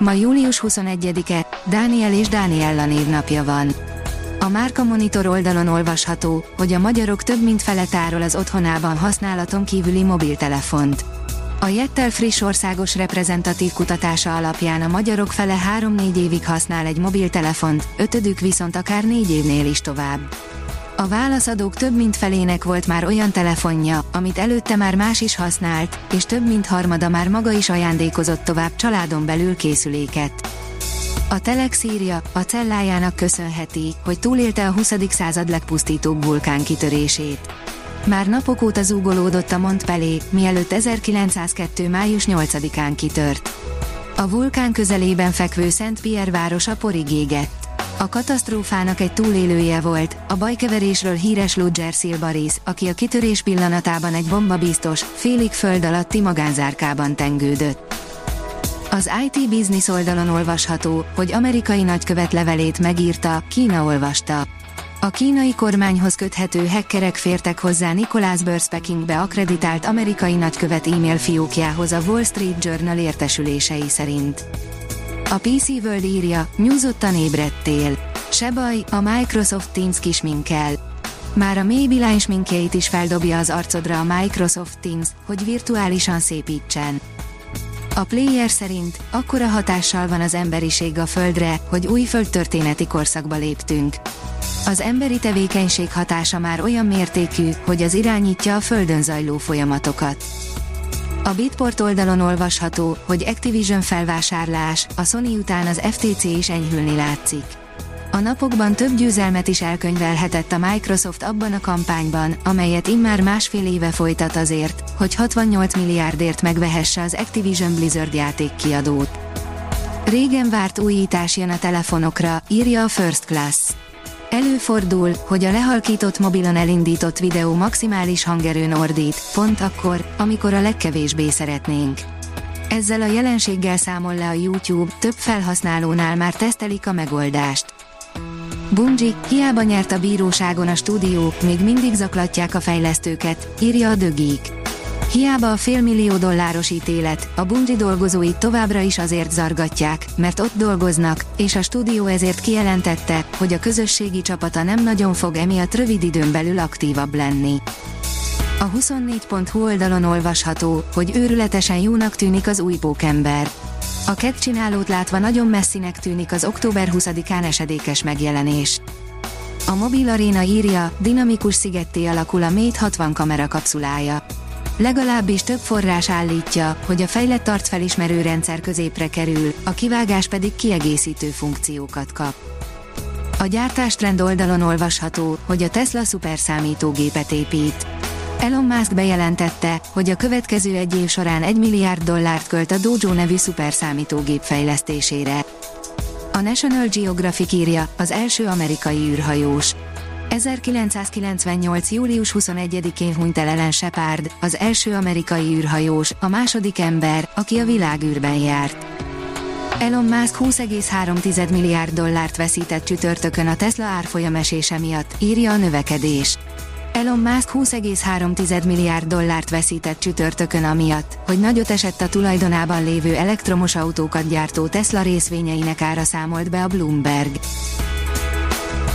Ma július 21-e, Dániel és Dániella névnapja van. A Márka Monitor oldalon olvasható, hogy a magyarok több mint fele tárol az otthonában használaton kívüli mobiltelefont. A Jettel friss országos reprezentatív kutatása alapján a magyarok fele 3-4 évig használ egy mobiltelefont, ötödük viszont akár 4 évnél is tovább. A válaszadók több mint felének volt már olyan telefonja, amit előtte már más is használt, és több mint harmada már maga is ajándékozott tovább családon belül készüléket. A Telex írja, a cellájának köszönheti, hogy túlélte a 20. század legpusztítóbb vulkán kitörését. Már napok óta zúgolódott a Montpelé, mielőtt 1902. május 8-án kitört. A vulkán közelében fekvő Szent Pierre városa porig égett. A katasztrófának egy túlélője volt, a bajkeverésről híres Ludger Silbaris, aki a kitörés pillanatában egy bombabiztos, félig föld alatti magánzárkában tengődött. Az IT Business oldalon olvasható, hogy amerikai nagykövet levelét megírta, Kína olvasta. A kínai kormányhoz köthető hackerek fértek hozzá Nicholas Burspekingbe akreditált amerikai nagykövet e-mail fiókjához a Wall Street Journal értesülései szerint. A PC World írja, nyúzottan ébredtél. Se baj, a Microsoft Teams kisminkel. Már a mély sminkjeit is feldobja az arcodra a Microsoft Teams, hogy virtuálisan szépítsen. A player szerint akkora hatással van az emberiség a Földre, hogy új földtörténeti korszakba léptünk. Az emberi tevékenység hatása már olyan mértékű, hogy az irányítja a Földön zajló folyamatokat. A Bitport oldalon olvasható, hogy Activision felvásárlás, a Sony után az FTC is enyhülni látszik. A napokban több győzelmet is elkönyvelhetett a Microsoft abban a kampányban, amelyet immár másfél éve folytat azért, hogy 68 milliárdért megvehesse az Activision Blizzard játékkiadót. Régen várt újítás jön a telefonokra, írja a First Class. Előfordul, hogy a lehalkított mobilon elindított videó maximális hangerőn ordít, pont akkor, amikor a legkevésbé szeretnénk. Ezzel a jelenséggel számol le a YouTube, több felhasználónál már tesztelik a megoldást. Bungie, hiába nyert a bíróságon a stúdió, még mindig zaklatják a fejlesztőket, írja a Geek. Hiába a félmillió dolláros ítélet, a Bungie dolgozóit továbbra is azért zargatják, mert ott dolgoznak, és a stúdió ezért kijelentette, hogy a közösségi csapata nem nagyon fog emiatt rövid időn belül aktívabb lenni. A 24.hu oldalon olvasható, hogy őrületesen jónak tűnik az új pókember. A csinálót látva nagyon messzinek tűnik az október 20-án esedékes megjelenés. A mobil aréna írja, dinamikus szigetté alakul a Mate 60 kamera kapszulája. Legalábbis több forrás állítja, hogy a fejlett arcfelismerő rendszer középre kerül, a kivágás pedig kiegészítő funkciókat kap. A gyártástrend oldalon olvasható, hogy a Tesla szuperszámítógépet épít. Elon Musk bejelentette, hogy a következő egy év során 1 milliárd dollárt költ a Dojo nevű szuperszámítógép fejlesztésére. A National Geographic írja, az első amerikai űrhajós. 1998. július 21-én hunyt el Ellen Shepard, az első amerikai űrhajós, a második ember, aki a világűrben járt. Elon Musk 20,3 milliárd dollárt veszített csütörtökön a Tesla árfolyam esése miatt, írja a növekedés. Elon Musk 20,3 milliárd dollárt veszített csütörtökön amiatt, hogy nagyot esett a tulajdonában lévő elektromos autókat gyártó Tesla részvényeinek ára számolt be a Bloomberg.